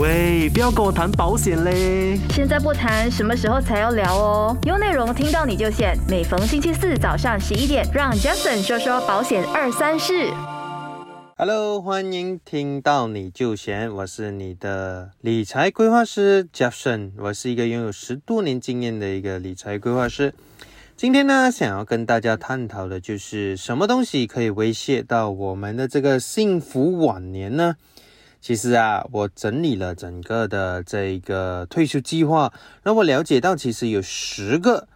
喂，不要跟我谈保险嘞！现在不谈，什么时候才要聊哦？有内容听到你就选。每逢星期四早上十一点，让 Jason 说说保险二三事。Hello，欢迎听到你就闲，我是你的理财规划师 Jason，我是一个拥有十多年经验的一个理财规划师。今天呢，想要跟大家探讨的就是什么东西可以威胁到我们的这个幸福晚年呢？其实啊，我整理了整个的这个退休计划，让我了解到，其实有十个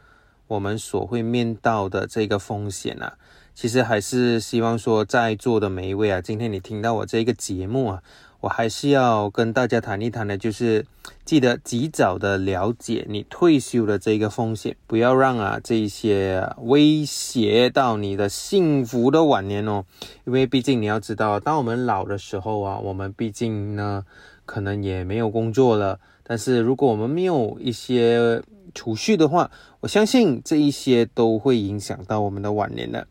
我们所会面到的这个风险啊。其实还是希望说，在座的每一位啊，今天你听到我这个节目啊。我还是要跟大家谈一谈的，就是记得及早的了解你退休的这个风险，不要让啊这一些威胁到你的幸福的晚年哦。因为毕竟你要知道，当我们老的时候啊，我们毕竟呢可能也没有工作了。但是如果我们没有一些储蓄的话，我相信这一些都会影响到我们的晚年的。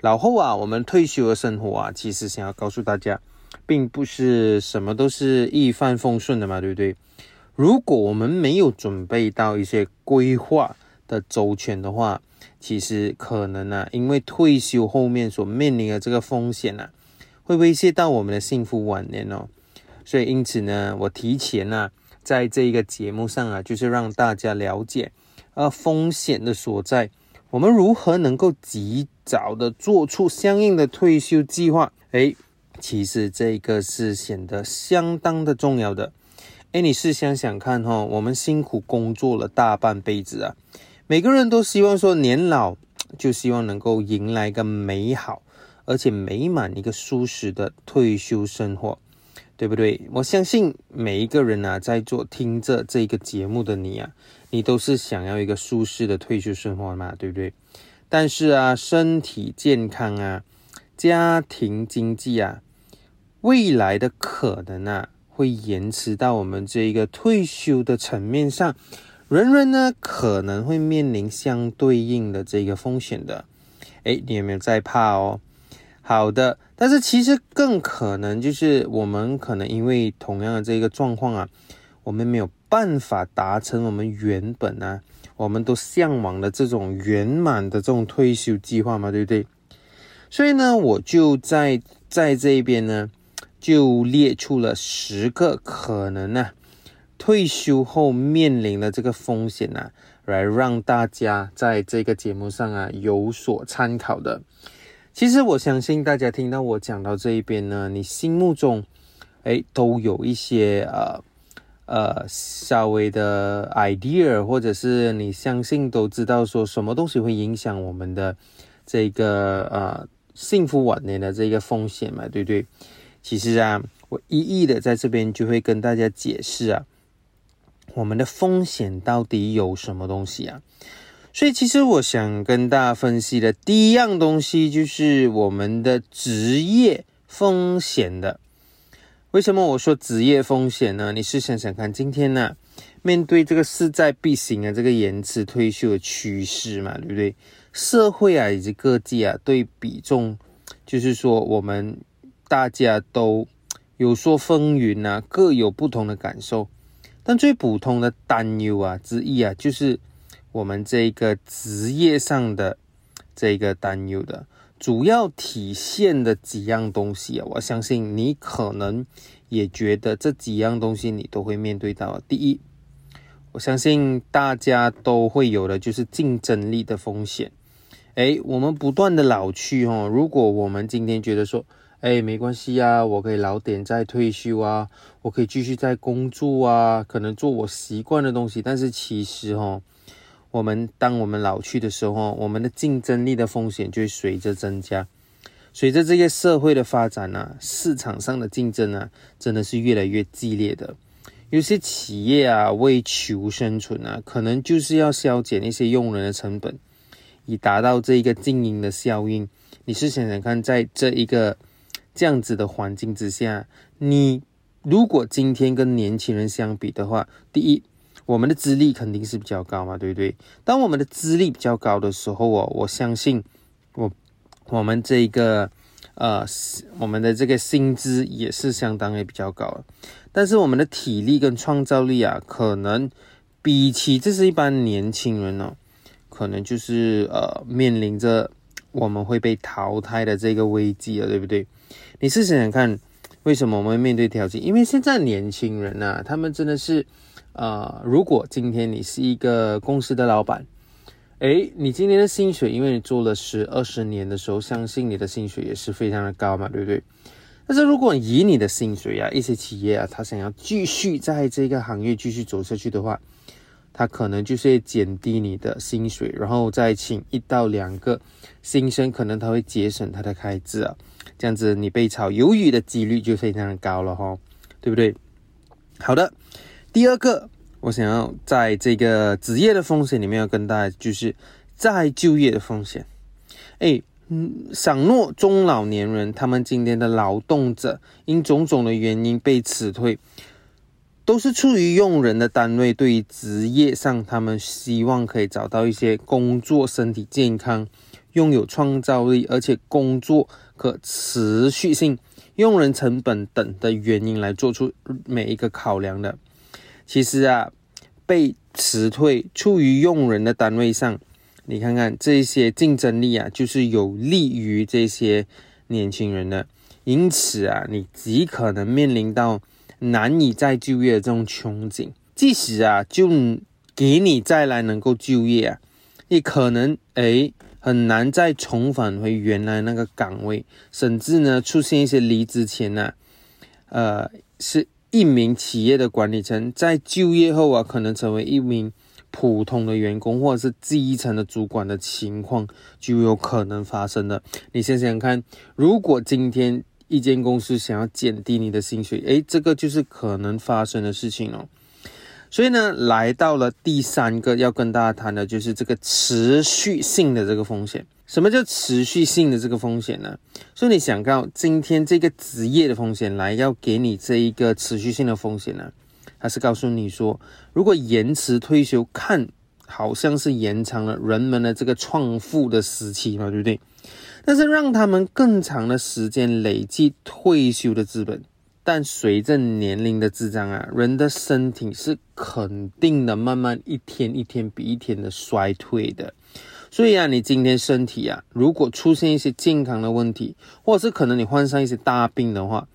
老后啊，我们退休的生活啊，其实想要告诉大家。并不是什么都是一帆风顺的嘛，对不对？如果我们没有准备到一些规划的周全的话，其实可能呢，因为退休后面所面临的这个风险呢，会威胁到我们的幸福晚年哦。所以因此呢，我提前呢，在这一个节目上啊，就是让大家了解呃风险的所在，我们如何能够及早的做出相应的退休计划？诶。其实这个是显得相当的重要的。哎，你试想想看哈，我们辛苦工作了大半辈子啊，每个人都希望说年老就希望能够迎来一个美好而且美满一个舒适的退休生活，对不对？我相信每一个人啊，在做听着这个节目的你啊，你都是想要一个舒适的退休生活嘛，对不对？但是啊，身体健康啊，家庭经济啊。未来的可能啊，会延迟到我们这一个退休的层面上，人人呢可能会面临相对应的这个风险的。哎，你有没有在怕哦？好的，但是其实更可能就是我们可能因为同样的这个状况啊，我们没有办法达成我们原本呢，我们都向往的这种圆满的这种退休计划嘛，对不对？所以呢，我就在在这边呢。就列出了十个可能呢，退休后面临的这个风险呢，来让大家在这个节目上啊有所参考的。其实我相信大家听到我讲到这一边呢，你心目中哎都有一些呃呃稍微的 idea，或者是你相信都知道说什么东西会影响我们的这个呃幸福晚年的这个风险嘛，对不对？其实啊，我一一的在这边就会跟大家解释啊，我们的风险到底有什么东西啊？所以其实我想跟大家分析的第一样东西就是我们的职业风险的。为什么我说职业风险呢？你是想想看，今天呢，面对这个势在必行的这个延迟退休的趋势嘛，对不对？社会啊以及各界啊对比重，就是说我们。大家都有说风云啊，各有不同的感受。但最普通的担忧啊之一啊，就是我们这个职业上的这个担忧的主要体现的几样东西啊，我相信你可能也觉得这几样东西你都会面对到。第一，我相信大家都会有的就是竞争力的风险。诶，我们不断的老去哦，如果我们今天觉得说，哎，没关系呀，我可以老点再退休啊，我可以继续在工作啊，可能做我习惯的东西。但是其实哈，我们当我们老去的时候，我们的竞争力的风险就会随着增加。随着这个社会的发展呢，市场上的竞争呢，真的是越来越激烈的。有些企业啊，为求生存啊，可能就是要削减一些用人的成本，以达到这一个经营的效应。你是想想看，在这一个。这样子的环境之下，你如果今天跟年轻人相比的话，第一，我们的资历肯定是比较高嘛，对不对？当我们的资历比较高的时候哦，我相信我我们这个呃，我们的这个薪资也是相当于比较高的，但是我们的体力跟创造力啊，可能比起这是一般年轻人哦，可能就是呃面临着我们会被淘汰的这个危机了，对不对？你试想想看，为什么我们面对挑战？因为现在年轻人呐，他们真的是。啊，如果今天你是一个公司的老板，诶，你今天的薪水，因为你做了十二十年的时候，相信你的薪水也是非常的高嘛，对不对？但是如果以你的薪水啊，一些企业啊，他想要继续在这个行业继续走下去的话，他可能就是减低你的薪水，然后再请一到两个新生，可能他会节省他的开支啊，这样子你被炒鱿鱼的几率就非常的高了哈，对不对？好的。第二个，我想要在这个职业的风险里面要跟大家，就是再就业的风险。哎，嗯，赏诺中老年人，他们今天的劳动者因种种的原因被辞退，都是出于用人的单位对于职业上，他们希望可以找到一些工作，身体健康，拥有创造力，而且工作可持续性、用人成本等的原因来做出每一个考量的。其实啊，被辞退出于用人的单位上，你看看这些竞争力啊，就是有利于这些年轻人的。因此啊，你极可能面临到难以再就业的这种窘境。即使啊，就给你再来能够就业啊，也可能诶很难再重返回原来那个岗位，甚至呢出现一些离职前呢，呃是。一名企业的管理层在就业后啊，可能成为一名普通的员工或者是基层的主管的情况就有可能发生了。你想想看，如果今天一间公司想要减低你的薪水，诶，这个就是可能发生的事情哦。所以呢，来到了第三个要跟大家谈的就是这个持续性的这个风险。什么叫持续性的这个风险呢？所以你想到今天这个职业的风险来要给你这一个持续性的风险呢？还是告诉你说，如果延迟退休，看好像是延长了人们的这个创富的时期嘛，对不对？但是让他们更长的时间累积退休的资本，但随着年龄的滋长啊，人的身体是肯定的慢慢一天一天比一天的衰退的。所以啊，你今天身体啊，如果出现一些健康的问题，或者是可能你患上一些大病的话，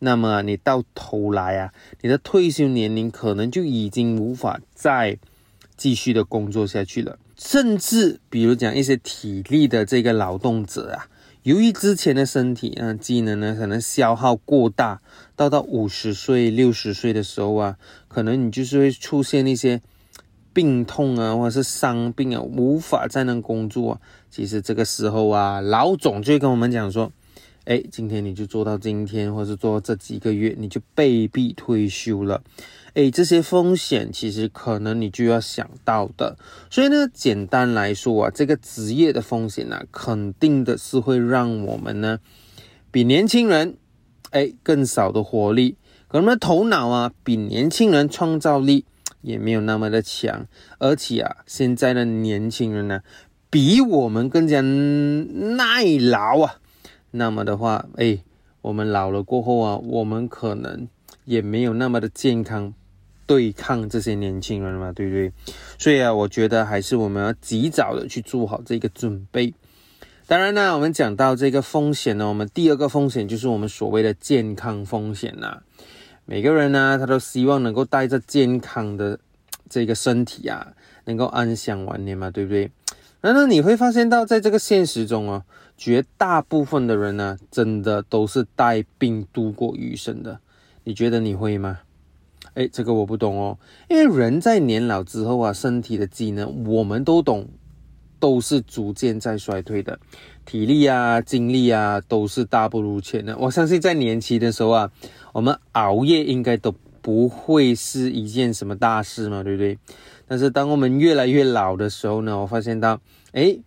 那么你到头来啊，你的退休年龄可能就已经无法再继续的工作下去了。甚至比如讲一些体力的这个劳动者啊，由于之前的身体啊机能呢可能消耗过大，到到五十岁、六十岁的时候啊，可能你就是会出现一些。病痛啊，或者是伤病啊，无法再能工作。其实这个时候啊，老总就会跟我们讲说：“哎，今天你就做到今天，或是做到这几个月，你就被逼退休了。”哎，这些风险其实可能你就要想到的。所以呢，简单来说啊，这个职业的风险呢，肯定的是会让我们呢，比年轻人哎更少的活力，可能头脑啊比年轻人创造力。也没有那么的强，而且啊，现在的年轻人呢，比我们更加耐劳啊。那么的话，哎，我们老了过后啊，我们可能也没有那么的健康对抗这些年轻人嘛，对不对？所以啊，我觉得还是我们要及早的去做好这个准备。当然呢，我们讲到这个风险呢，我们第二个风险就是我们所谓的健康风险呐。每个人呢，他都希望能够带着健康的这个身体啊，能够安享晚年嘛，对不对？然后你会发现到，在这个现实中哦，绝大部分的人呢，真的都是带病度过余生的。你觉得你会吗？哎，这个我不懂哦，因为人在年老之后啊，身体的机能我们都懂，都是逐渐在衰退的，体力啊、精力啊，都是大不如前的。我相信在年轻的时候啊。我们熬夜应该都不会是一件什么大事嘛，对不对？但是当我们越来越老的时候呢，我发现到，哎，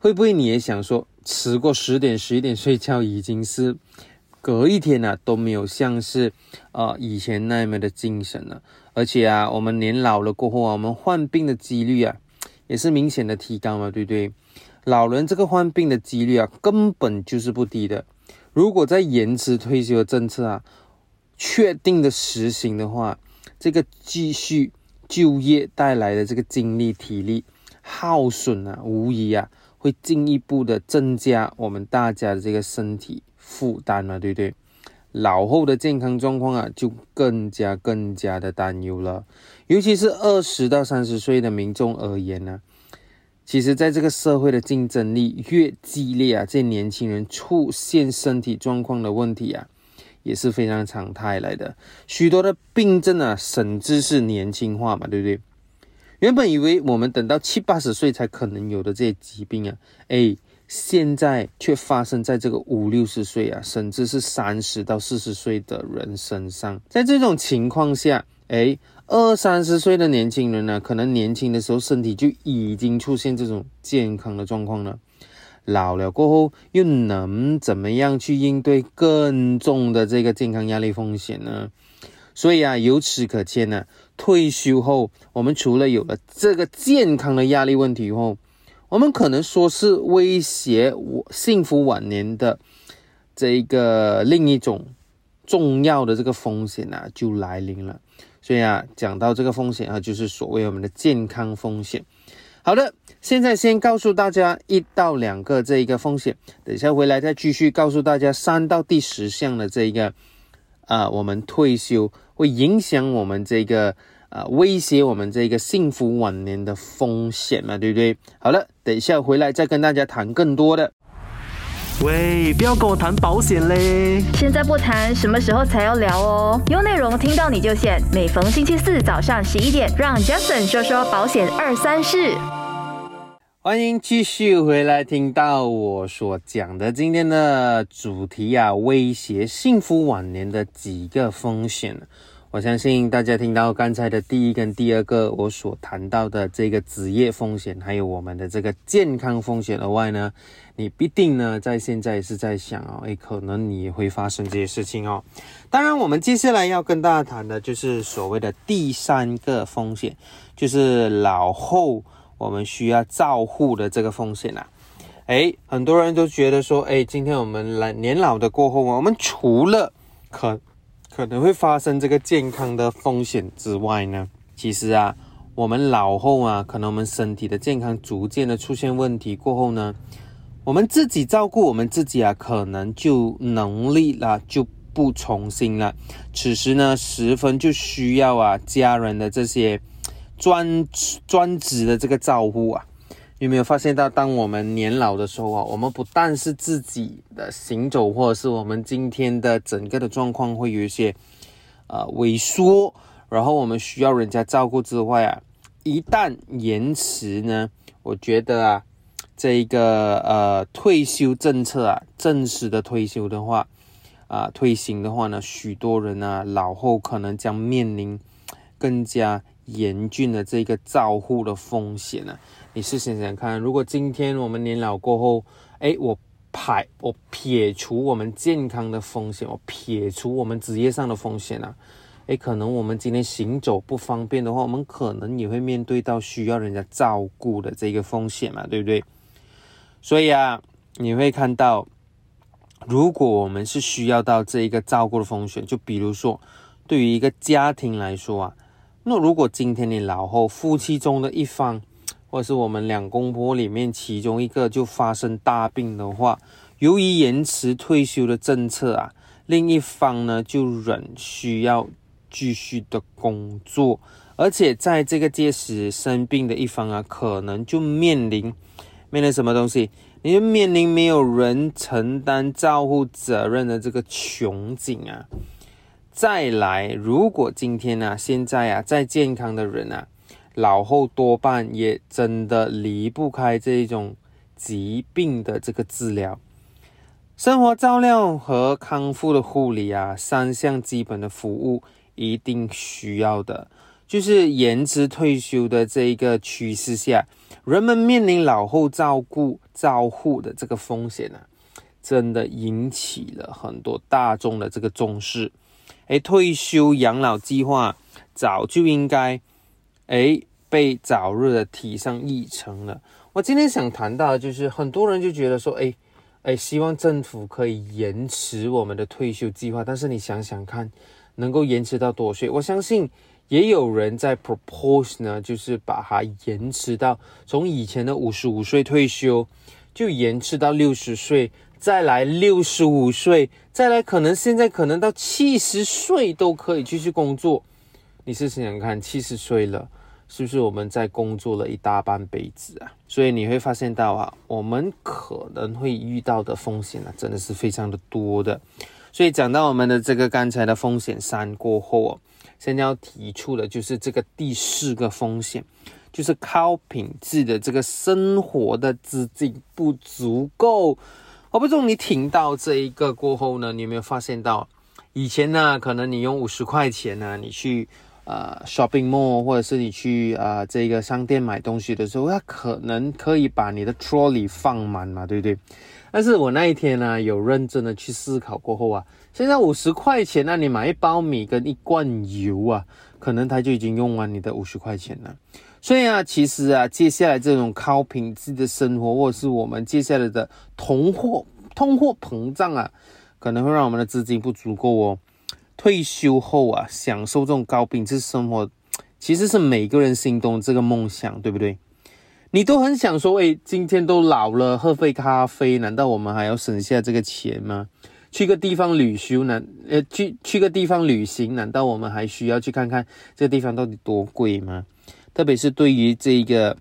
会不会你也想说，迟过十点、十一点睡觉，已经是隔一天呢都没有像是啊以前那么的精神了。而且啊，我们年老了过后啊，我们患病的几率啊，也是明显的提高嘛，对不对？老人这个患病的几率啊，根本就是不低的。如果在延迟退休的政策啊，确定的实行的话，这个继续就业带来的这个精力体力耗损啊，无疑啊会进一步的增加我们大家的这个身体负担了，对不对？老后的健康状况啊，就更加更加的担忧了。尤其是二十到三十岁的民众而言呢，其实在这个社会的竞争力越激烈啊，这年轻人出现身体状况的问题啊，也是非常常态来的。许多的病症啊，甚至是年轻化嘛，对不对？原本以为我们等到七八十岁才可能有的这些疾病啊，哎。现在却发生在这个五六十岁啊，甚至是三十到四十岁的人身上。在这种情况下，哎，二三十岁的年轻人呢，可能年轻的时候身体就已经出现这种健康的状况了。老了过后，又能怎么样去应对更重的这个健康压力风险呢？所以啊，由此可见呢，退休后，我们除了有了这个健康的压力问题后，我们可能说是威胁我幸福晚年的这一个另一种重要的这个风险啊，就来临了。所以啊，讲到这个风险啊，就是所谓我们的健康风险。好的，现在先告诉大家一到两个这一个风险，等下回来再继续告诉大家三到第十项的这一个啊，我们退休会影响我们这个。啊，威胁我们这个幸福晚年的风险嘛，对不对？好了，等一下回来再跟大家谈更多的。喂，不要跟我谈保险嘞！现在不谈，什么时候才要聊哦？有内容听到你就选。每逢星期四早上十一点，让 Jason 说说保险二三事。欢迎继续回来听到我所讲的今天的主题啊，威胁幸福晚年的几个风险。我相信大家听到刚才的第一跟第二个我所谈到的这个职业风险，还有我们的这个健康风险的外呢，你必定呢在现在是在想哦，诶，可能你会发生这些事情哦。当然，我们接下来要跟大家谈的就是所谓的第三个风险，就是老后我们需要照护的这个风险啊。诶，很多人都觉得说，诶，今天我们来年老的过后，我们除了可可能会发生这个健康的风险之外呢，其实啊，我们老后啊，可能我们身体的健康逐渐的出现问题过后呢，我们自己照顾我们自己啊，可能就能力啦就不重新了。此时呢，十分就需要啊家人的这些专专职的这个照顾啊。有没有发现到，当我们年老的时候啊，我们不但是自己的行走，或者是我们今天的整个的状况会有一些呃萎缩，然后我们需要人家照顾之外啊，一旦延迟呢，我觉得啊，这一个呃退休政策啊，正式的退休的话啊，推行的话呢，许多人啊老后可能将面临更加严峻的这个照护的风险呢。你试想想看，如果今天我们年老过后，哎，我排我撇除我们健康的风险，我撇除我们职业上的风险啊，哎，可能我们今天行走不方便的话，我们可能也会面对到需要人家照顾的这个风险嘛，对不对？所以啊，你会看到，如果我们是需要到这一个照顾的风险，就比如说对于一个家庭来说啊，那如果今天你老后夫妻中的一方，或是我们两公婆里面其中一个就发生大病的话，由于延迟退休的政策啊，另一方呢就仍需要继续的工作，而且在这个届时生病的一方啊，可能就面临面临什么东西？你就面临没有人承担照护责任的这个窘境啊！再来，如果今天呢，现在啊，再健康的人啊。老后多半也真的离不开这种疾病的这个治疗、生活照料和康复的护理啊，三项基本的服务一定需要的。就是延迟退休的这一个趋势下，人们面临老后照顾照护的这个风险呢，真的引起了很多大众的这个重视。哎，退休养老计划早就应该。哎，被早日的提上议程了。我今天想谈到的就是，很多人就觉得说，哎，哎，希望政府可以延迟我们的退休计划。但是你想想看，能够延迟到多岁？我相信也有人在 propose 呢，就是把它延迟到从以前的五十五岁退休，就延迟到六十岁，再来六十五岁，再来可能现在可能到七十岁都可以继续工作。你试想想看，七十岁了。是不是我们在工作了一大半辈子啊？所以你会发现到啊，我们可能会遇到的风险呢，真的是非常的多的。所以讲到我们的这个刚才的风险三过后哦，现在要提出的就是这个第四个风险，就是高品质的这个生活的资金不足够。我不知道你听到这一个过后呢，你有没有发现到，以前呢，可能你用五十块钱呢，你去。呃，shopping mall 或者是你去啊这个商店买东西的时候，它可能可以把你的 trolley 放满嘛，对不对？但是我那一天呢，有认真的去思考过后啊，现在五十块钱，那你买一包米跟一罐油啊，可能它就已经用完你的五十块钱了。所以啊，其实啊，接下来这种高品质的生活，或者是我们接下来的通货通货膨胀啊，可能会让我们的资金不足够哦。退休后啊，享受这种高品质生活，其实是每个人心中这个梦想，对不对？你都很想说，哎，今天都老了，喝杯咖啡，难道我们还要省下这个钱吗？去个地方旅行，难呃，去去个地方旅行，难道我们还需要去看看这个地方到底多贵吗？特别是对于这个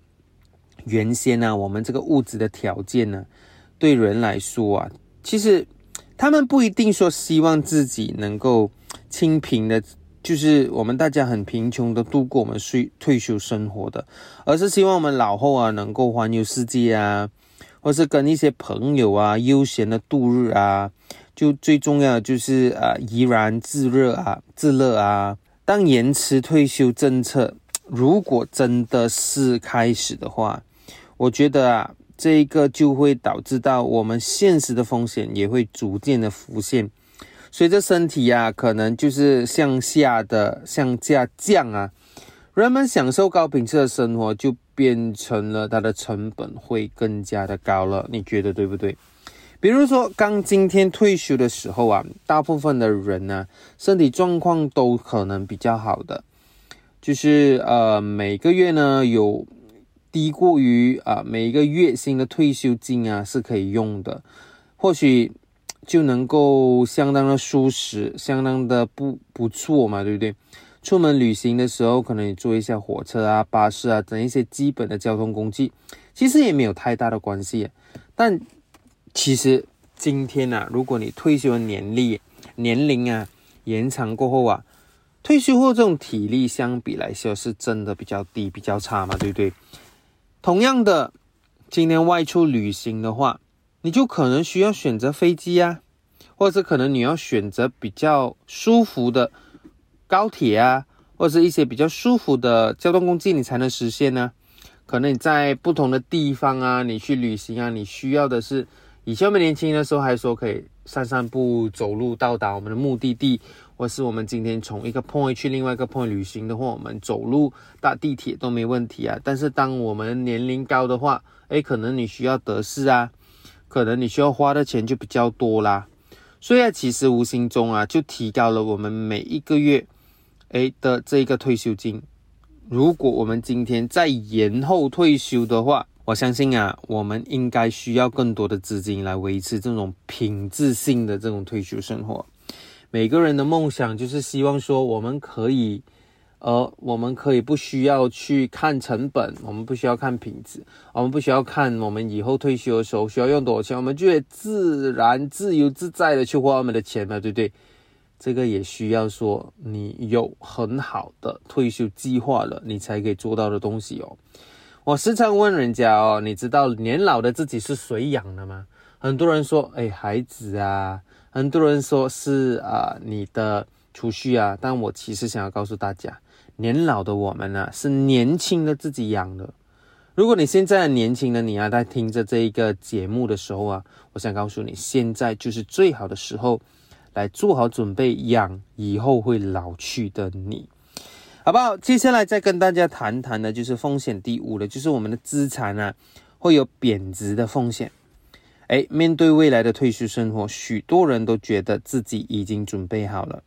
原先呢，我们这个物质的条件呢，对人来说啊，其实他们不一定说希望自己能够。清贫的，就是我们大家很贫穷的度过我们退退休生活的，而是希望我们老后啊能够环游世界啊，或是跟一些朋友啊悠闲的度日啊，就最重要的就是啊怡然自乐啊自乐啊。当延迟退休政策如果真的是开始的话，我觉得啊这一个就会导致到我们现实的风险也会逐渐的浮现。随着身体呀，可能就是向下的向下降啊，人们享受高品质的生活就变成了它的成本会更加的高了，你觉得对不对？比如说刚今天退休的时候啊，大部分的人呢，身体状况都可能比较好的，就是呃每个月呢有低过于啊每一个月薪的退休金啊是可以用的，或许。就能够相当的舒适，相当的不不错嘛，对不对？出门旅行的时候，可能你坐一下火车啊、巴士啊等一些基本的交通工具，其实也没有太大的关系。但其实今天呢，如果你退休的年龄年龄啊延长过后啊，退休后这种体力相比来说是真的比较低、比较差嘛，对不对？同样的，今天外出旅行的话。你就可能需要选择飞机啊，或者可能你要选择比较舒服的高铁啊，或者是一些比较舒服的交通工具，你才能实现呢。可能你在不同的地方啊，你去旅行啊，你需要的是以前我们年轻的时候还说可以散散步、走路到达我们的目的地，或是我们今天从一个 point 去另外一个 point 旅行的话，我们走路搭地铁都没问题啊。但是当我们年龄高的话，诶，可能你需要德士啊。可能你需要花的钱就比较多啦，所以啊，其实无形中啊，就提高了我们每一个月诶的这个退休金。如果我们今天再延后退休的话，我相信啊，我们应该需要更多的资金来维持这种品质性的这种退休生活。每个人的梦想就是希望说，我们可以。呃我们可以不需要去看成本，我们不需要看品质，我们不需要看我们以后退休的时候需要用多少钱，我们就会自然、自由自在的去花我们的钱嘛，对不对？这个也需要说你有很好的退休计划了，你才可以做到的东西哦。我时常问人家哦，你知道年老的自己是谁养的吗？很多人说，哎，孩子啊，很多人说是啊，你的储蓄啊，但我其实想要告诉大家。年老的我们呢，是年轻的自己养的。如果你现在年轻的你啊，在听着这一个节目的时候啊，我想告诉你，现在就是最好的时候，来做好准备养以后会老去的你，好不好？接下来再跟大家谈谈的，就是风险第五的，就是我们的资产啊会有贬值的风险。哎，面对未来的退休生活，许多人都觉得自己已经准备好了。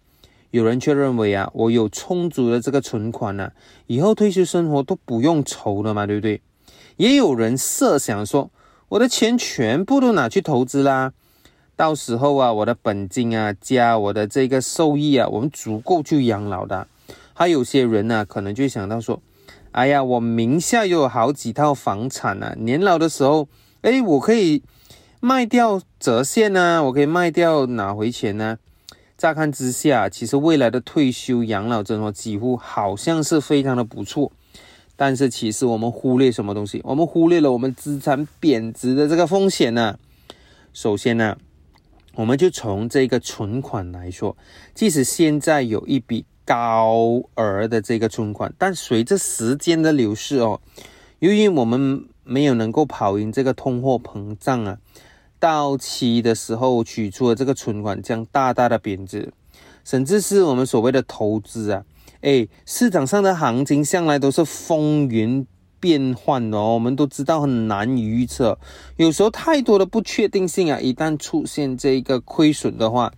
有人却认为啊，我有充足的这个存款呢，以后退休生活都不用愁了嘛，对不对？也有人设想说，我的钱全部都拿去投资啦，到时候啊，我的本金啊加我的这个收益啊，我们足够去养老的。还有些人呢，可能就想到说，哎呀，我名下又有好几套房产呢，年老的时候，哎，我可以卖掉折现呢，我可以卖掉拿回钱呢。乍看之下，其实未来的退休养老生活几乎好像是非常的不错，但是其实我们忽略什么东西？我们忽略了我们资产贬值的这个风险呢？首先呢，我们就从这个存款来说，即使现在有一笔高额的这个存款，但随着时间的流逝哦，由于我们没有能够跑赢这个通货膨胀啊。到期的时候取出的这个存款将大大的贬值，甚至是我们所谓的投资啊，哎，市场上的行情向来都是风云变幻的哦，我们都知道很难预测，有时候太多的不确定性啊，一旦出现这个亏损的话，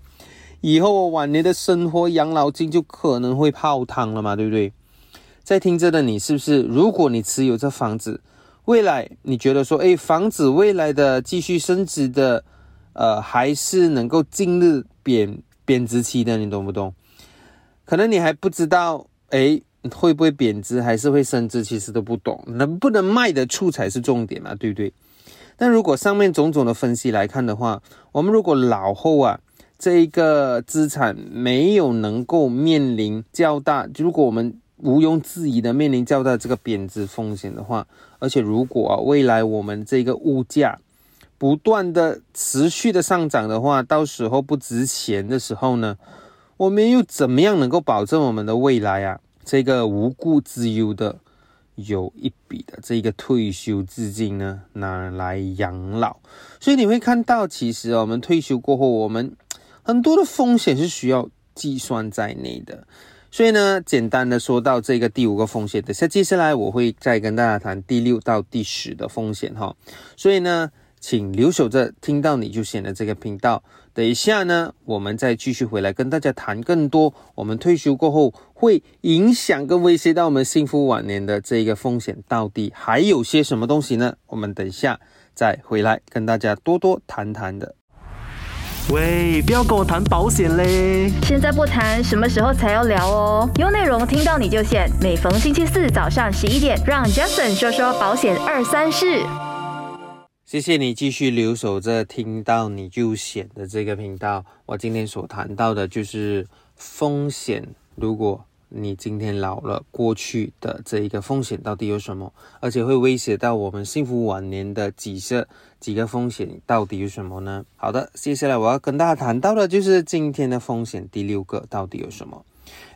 以后晚年的生活养老金就可能会泡汤了嘛，对不对？在听着的你是不是？如果你持有这房子，未来你觉得说，哎，房子未来的继续升值的，呃，还是能够进入贬贬值期的，你懂不懂？可能你还不知道，哎，会不会贬值，还是会升值，其实都不懂。能不能卖得出才是重点嘛，对不对？但如果上面种种的分析来看的话，我们如果老后啊，这一个资产没有能够面临较大，如果我们毋庸置疑的面临较大这个贬值风险的话，而且如果未来我们这个物价不断的持续的上涨的话，到时候不值钱的时候呢，我们又怎么样能够保证我们的未来啊这个无故之忧的有一笔的这个退休资金呢拿来养老？所以你会看到，其实我们退休过后，我们很多的风险是需要计算在内的。所以呢，简单的说到这个第五个风险，等下接下来我会再跟大家谈第六到第十的风险哈。所以呢，请留守着，听到你就选了这个频道。等一下呢，我们再继续回来跟大家谈更多我们退休过后会影响跟威胁到我们幸福晚年的这个风险，到底还有些什么东西呢？我们等一下再回来跟大家多多谈谈的。喂，不要跟我谈保险嘞！现在不谈，什么时候才要聊哦？有内容听到你就选。每逢星期四早上十一点，让 Justin 说说保险二三事。谢谢你继续留守着，听到你就险的这个频道。我今天所谈到的就是风险，如果。你今天老了，过去的这一个风险到底有什么？而且会威胁到我们幸福晚年的几些几个风险到底有什么呢？好的，接下来我要跟大家谈到的就是今天的风险第六个到底有什么？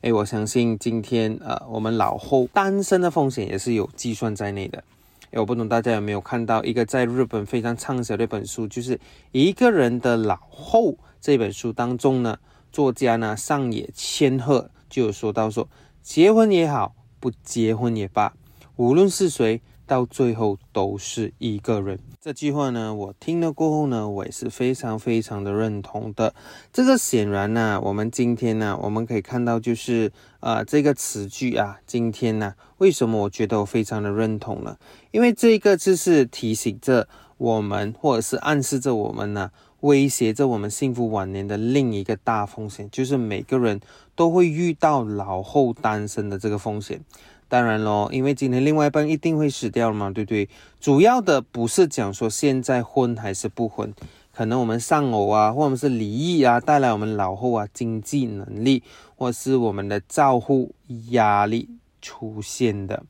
诶，我相信今天呃，我们老后单身的风险也是有计算在内的。诶，我不懂大家有没有看到一个在日本非常畅销的一本书，就是一个人的老后这本书当中呢，作家呢上野千鹤。就有说到说，结婚也好，不结婚也罢，无论是谁，到最后都是一个人。这句话呢，我听了过后呢，我也是非常非常的认同的。这个显然呢，我们今天呢，我们可以看到就是啊，这个词句啊，今天呢，为什么我觉得我非常的认同呢？因为这个就是提醒着我们，或者是暗示着我们呢。威胁着我们幸福晚年的另一个大风险，就是每个人都会遇到老后单身的这个风险。当然咯，因为今天另外一半一定会死掉嘛，对不对？主要的不是讲说现在婚还是不婚，可能我们丧偶啊，或者是离异啊，带来我们老后啊经济能力，或是我们的照护压力出现的。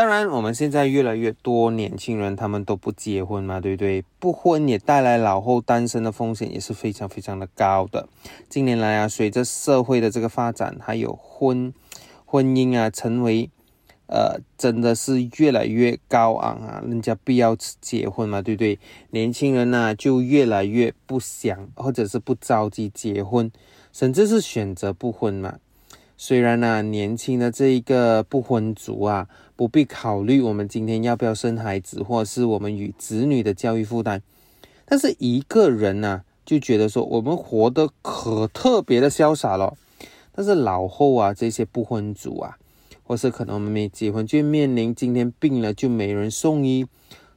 当然，我们现在越来越多年轻人，他们都不结婚嘛，对不对？不婚也带来老后单身的风险，也是非常非常的高的。近年来啊，随着社会的这个发展，还有婚婚姻啊，成为呃，真的是越来越高昂啊，人家必要结婚嘛，对不对？年轻人呢，就越来越不想，或者是不着急结婚，甚至是选择不婚嘛。虽然呢，年轻的这一个不婚族啊，不必考虑我们今天要不要生孩子，或是我们与子女的教育负担，但是一个人呢，就觉得说我们活得可特别的潇洒了。但是老后啊，这些不婚族啊，或是可能我们没结婚，就面临今天病了就没人送医，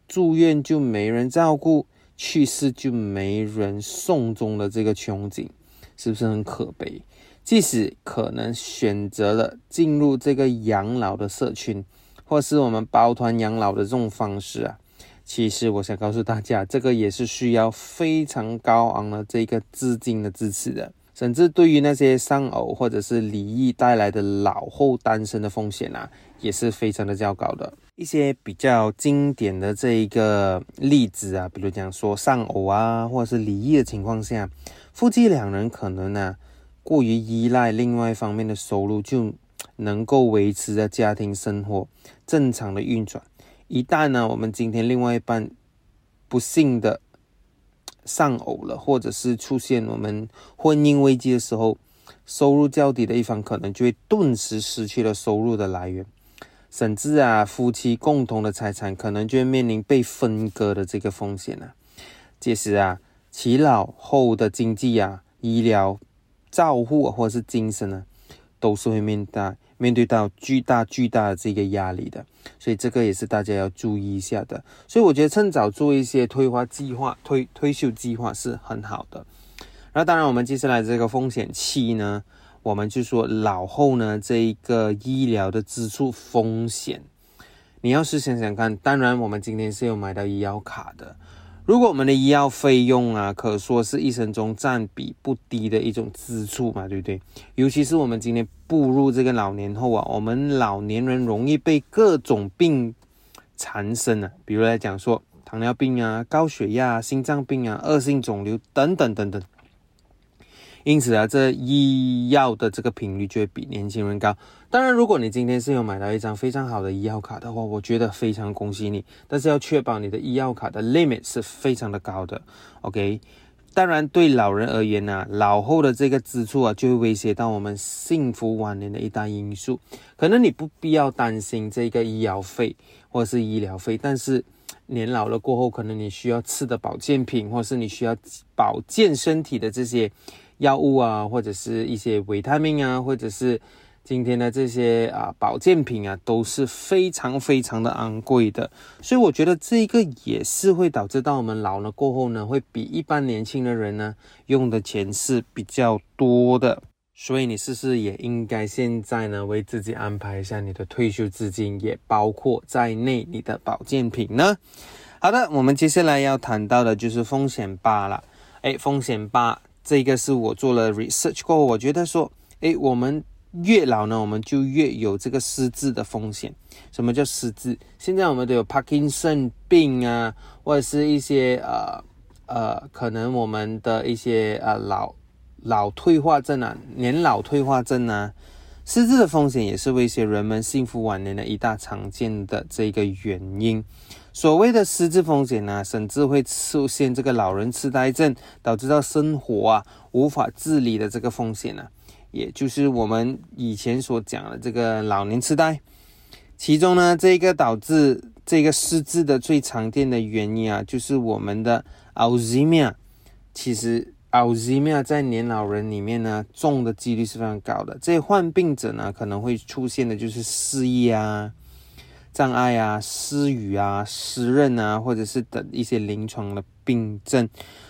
住院就没人照顾，去世就没人送终的这个窘境，是不是很可悲？即使可能选择了进入这个养老的社群，或是我们抱团养老的这种方式啊，其实我想告诉大家，这个也是需要非常高昂的这个资金的支持的，甚至对于那些丧偶或者是离异带来的老后单身的风险啊，也是非常的较高的。一些比较经典的这一个例子啊，比如讲说丧偶啊，或者是离异的情况下，夫妻两人可能呢。过于依赖另外一方面的收入，就能够维持着家庭生活正常的运转。一旦呢，我们今天另外一半不幸的丧偶了，或者是出现我们婚姻危机的时候，收入较低的一方可能就会顿时失去了收入的来源，甚至啊，夫妻共同的财产可能就会面临被分割的这个风险了。届时啊，其老后的经济啊，医疗。照护或者是精神呢，都是会面对面对到巨大巨大的这个压力的，所以这个也是大家要注意一下的。所以我觉得趁早做一些退化计划、退退休计划是很好的。那当然，我们接下来这个风险期呢，我们就说老后呢这一个医疗的支出风险，你要是想想看，当然我们今天是有买到医药卡的。如果我们的医药费用啊，可说是一生中占比不低的一种支出嘛，对不对？尤其是我们今天步入这个老年后啊，我们老年人容易被各种病缠身啊，比如来讲说糖尿病啊、高血压、心脏病啊、恶性肿瘤等等等等。因此啊，这医药的这个频率就会比年轻人高。当然，如果你今天是有买到一张非常好的医药卡的话，我觉得非常恭喜你。但是要确保你的医药卡的 limit 是非常的高的。OK，当然对老人而言呢，老后的这个支出啊，就会威胁到我们幸福晚年的一大因素。可能你不必要担心这个医药费或是医疗费，但是年老了过后，可能你需要吃的保健品，或是你需要保健身体的这些。药物啊，或者是一些维他命啊，或者是今天的这些啊保健品啊，都是非常非常的昂贵的。所以我觉得这一个也是会导致到我们老了过后呢，会比一般年轻的人呢用的钱是比较多的。所以你是不是也应该现在呢为自己安排一下你的退休资金，也包括在内你的保健品呢？好的，我们接下来要谈到的就是风险八了。哎，风险八。这个是我做了 research 过后，我觉得说，哎，我们越老呢，我们就越有这个失智的风险。什么叫失智？现在我们都有帕金森病啊，或者是一些呃呃，可能我们的一些呃老老退化症啊，年老退化症啊，失智的风险也是威胁人们幸福晚年的一大常见的这个原因。所谓的失智风险呢，甚至会出现这个老人痴呆症，导致到生活啊无法自理的这个风险呢，也就是我们以前所讲的这个老年痴呆。其中呢，这个导致这个失智的最常见的原因啊，就是我们的 Alzheimer。其实 Alzheimer 在年老人里面呢，中的几率是非常高的。这患病者呢，可能会出现的就是失忆啊。障碍啊、失语啊、失认啊，或者是等一些临床的病症，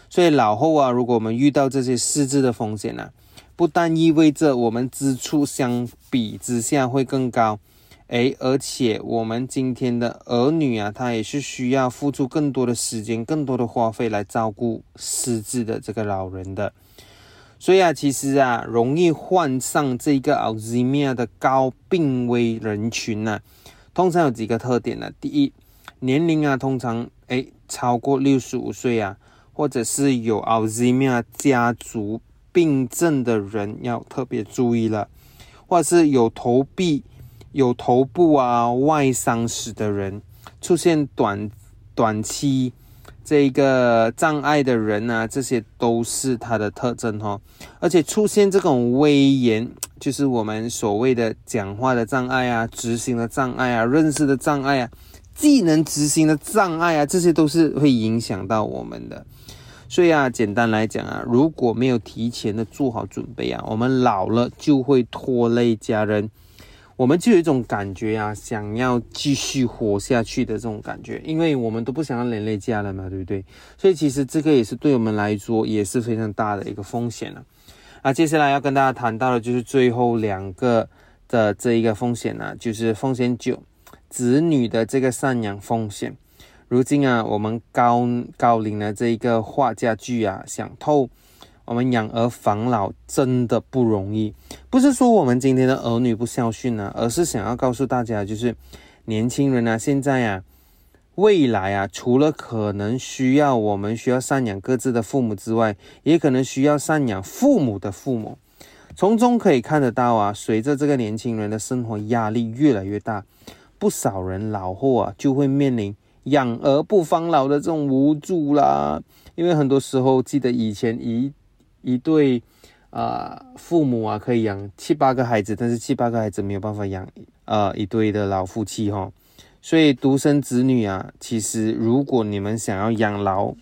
所以老后啊，如果我们遇到这些失智的风险呢，不但意味着我们支出相比之下会更高，诶，而且我们今天的儿女啊，他也是需要付出更多的时间、更多的花费来照顾失智的这个老人的。所以啊，其实啊，容易患上这个 Alzheimer 的高病危人群呢。通常有几个特点呢？第一，年龄啊，通常诶超过六十五岁啊，或者是有 Alzheimer 家族病症的人要特别注意了，或者是有头臂、有头部啊外伤史的人，出现短短期这个障碍的人啊，这些都是它的特征哈。而且出现这种威严。就是我们所谓的讲话的障碍啊，执行的障碍啊，认识的障碍啊，技能执行的障碍啊，这些都是会影响到我们的。所以啊，简单来讲啊，如果没有提前的做好准备啊，我们老了就会拖累家人。我们就有一种感觉啊，想要继续活下去的这种感觉，因为我们都不想要连累家人嘛，对不对？所以其实这个也是对我们来说也是非常大的一个风险了。啊，接下来要跟大家谈到的就是最后两个的这一个风险呢，就是风险九，子女的这个赡养风险。如今啊，我们高高龄的这一个画家具啊，想透。我们养儿防老真的不容易，不是说我们今天的儿女不孝顺呢，而是想要告诉大家，就是年轻人啊，现在啊，未来啊，除了可能需要我们需要赡养各自的父母之外，也可能需要赡养父母的父母。从中可以看得到啊，随着这个年轻人的生活压力越来越大，不少人老后啊，就会面临养儿不防老的这种无助啦。因为很多时候，记得以前一。一对啊，父母啊可以养七八个孩子，但是七八个孩子没有办法养呃一对的老夫妻哈。所以独生子女啊，其实如果你们想要养老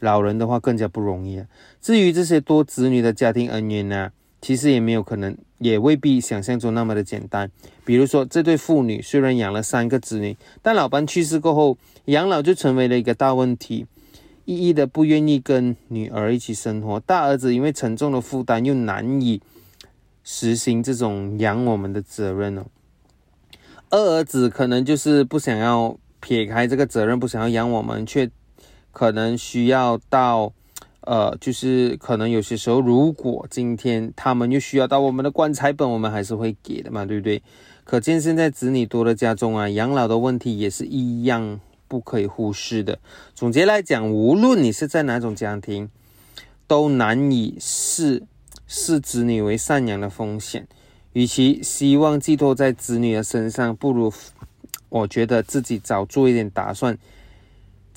老人的话，更加不容易。至于这些多子女的家庭恩怨呢，其实也没有可能，也未必想象中那么的简单。比如说，这对父女虽然养了三个子女，但老伴去世过后，养老就成为了一个大问题。一一的不愿意跟女儿一起生活，大儿子因为沉重的负担又难以实行这种养我们的责任哦。二儿子可能就是不想要撇开这个责任，不想要养我们，却可能需要到呃，就是可能有些时候，如果今天他们又需要到我们的棺材本，我们还是会给的嘛，对不对？可见现在子女多的家中啊，养老的问题也是一样。不可以忽视的。总结来讲，无论你是在哪种家庭，都难以视视子女为赡养的风险。与其希望寄托在子女的身上，不如我觉得自己早做一点打算。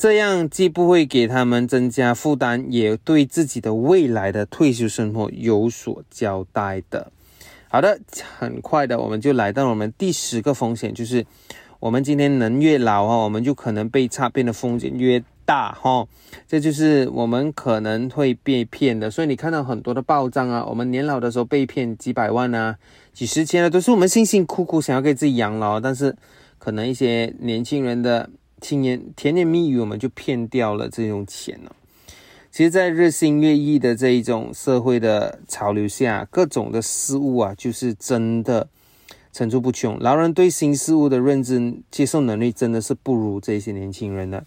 这样既不会给他们增加负担，也对自己的未来的退休生活有所交代的。好的，很快的，我们就来到我们第十个风险，就是。我们今天人越老哈，我们就可能被诈骗的风险越大哈，这就是我们可能会被骗的。所以你看到很多的报账啊，我们年老的时候被骗几百万啊、几十千啊，都是我们辛辛苦苦想要给自己养老，但是可能一些年轻人的青年甜言蜜语，我们就骗掉了这种钱了。其实，在日新月异的这一种社会的潮流下，各种的事物啊，就是真的。层出不穷，老人对新事物的认知、接受能力真的是不如这些年轻人的。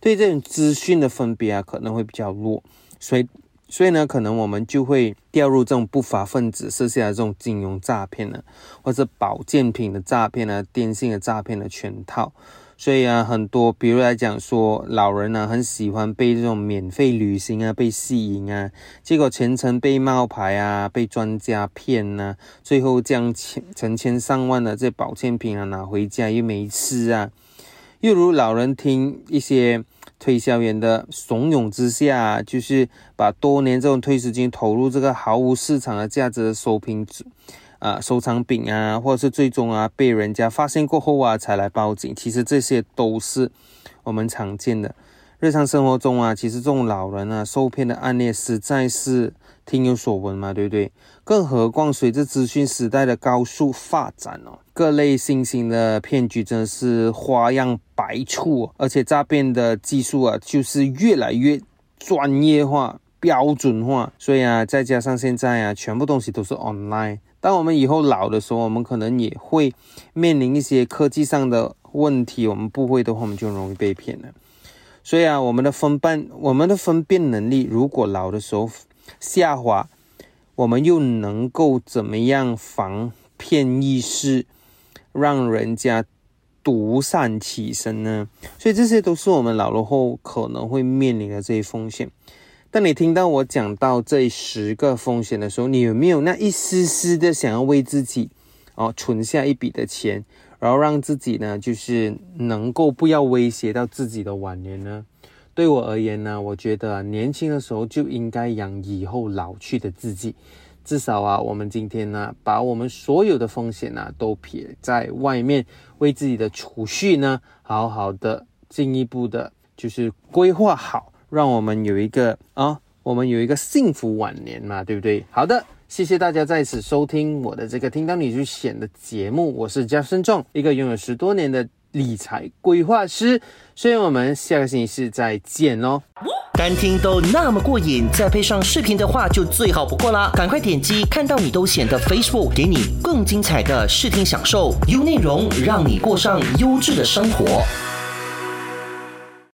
对这种资讯的分别啊，可能会比较弱，所以，所以呢，可能我们就会掉入这种不法分子设下的这种金融诈骗呢，或者保健品的诈骗啊、电信的诈骗的圈套。所以啊，很多，比如来讲说，老人呢很喜欢被这种免费旅行啊被吸引啊，结果全程被冒牌啊，被专家骗呐，最后将千成千上万的这保健品啊拿回家又没吃啊。又如老人听一些推销员的怂恿之下，就是把多年这种退休金投入这个毫无市场的价值的收瓶子。啊，收藏品啊，或者是最终啊被人家发现过后啊才来报警，其实这些都是我们常见的日常生活中啊，其实这种老人啊受骗的案例实在是听有所闻嘛，对不对？更何况随着资讯时代的高速发展哦，各类新型的骗局真的是花样百出，而且诈骗的技术啊就是越来越专业化、标准化，所以啊，再加上现在啊，全部东西都是 online。当我们以后老的时候，我们可能也会面临一些科技上的问题，我们不会的话，我们就容易被骗了。所以啊，我们的分辨我们的分辨能力，如果老的时候下滑，我们又能够怎么样防骗意识，让人家独善其身呢？所以这些都是我们老了后可能会面临的这些风险。当你听到我讲到这十个风险的时候，你有没有那一丝丝的想要为自己哦存下一笔的钱，然后让自己呢，就是能够不要威胁到自己的晚年呢？对我而言呢，我觉得年轻的时候就应该养以后老去的自己，至少啊，我们今天呢，把我们所有的风险呢都撇在外面，为自己的储蓄呢，好好的进一步的，就是规划好，让我们有一个啊，我们有一个幸福晚年嘛，对不对？好的，谢谢大家在此收听我的这个听到你就选的节目，我是加深壮，一个拥有十多年的理财规划师，所以我们下个星期四再见哦。单听都那么过瘾，再配上视频的话就最好不过啦！赶快点击看到你都显的 Facebook，给你更精彩的视听享受，优内容让你过上优质的生活。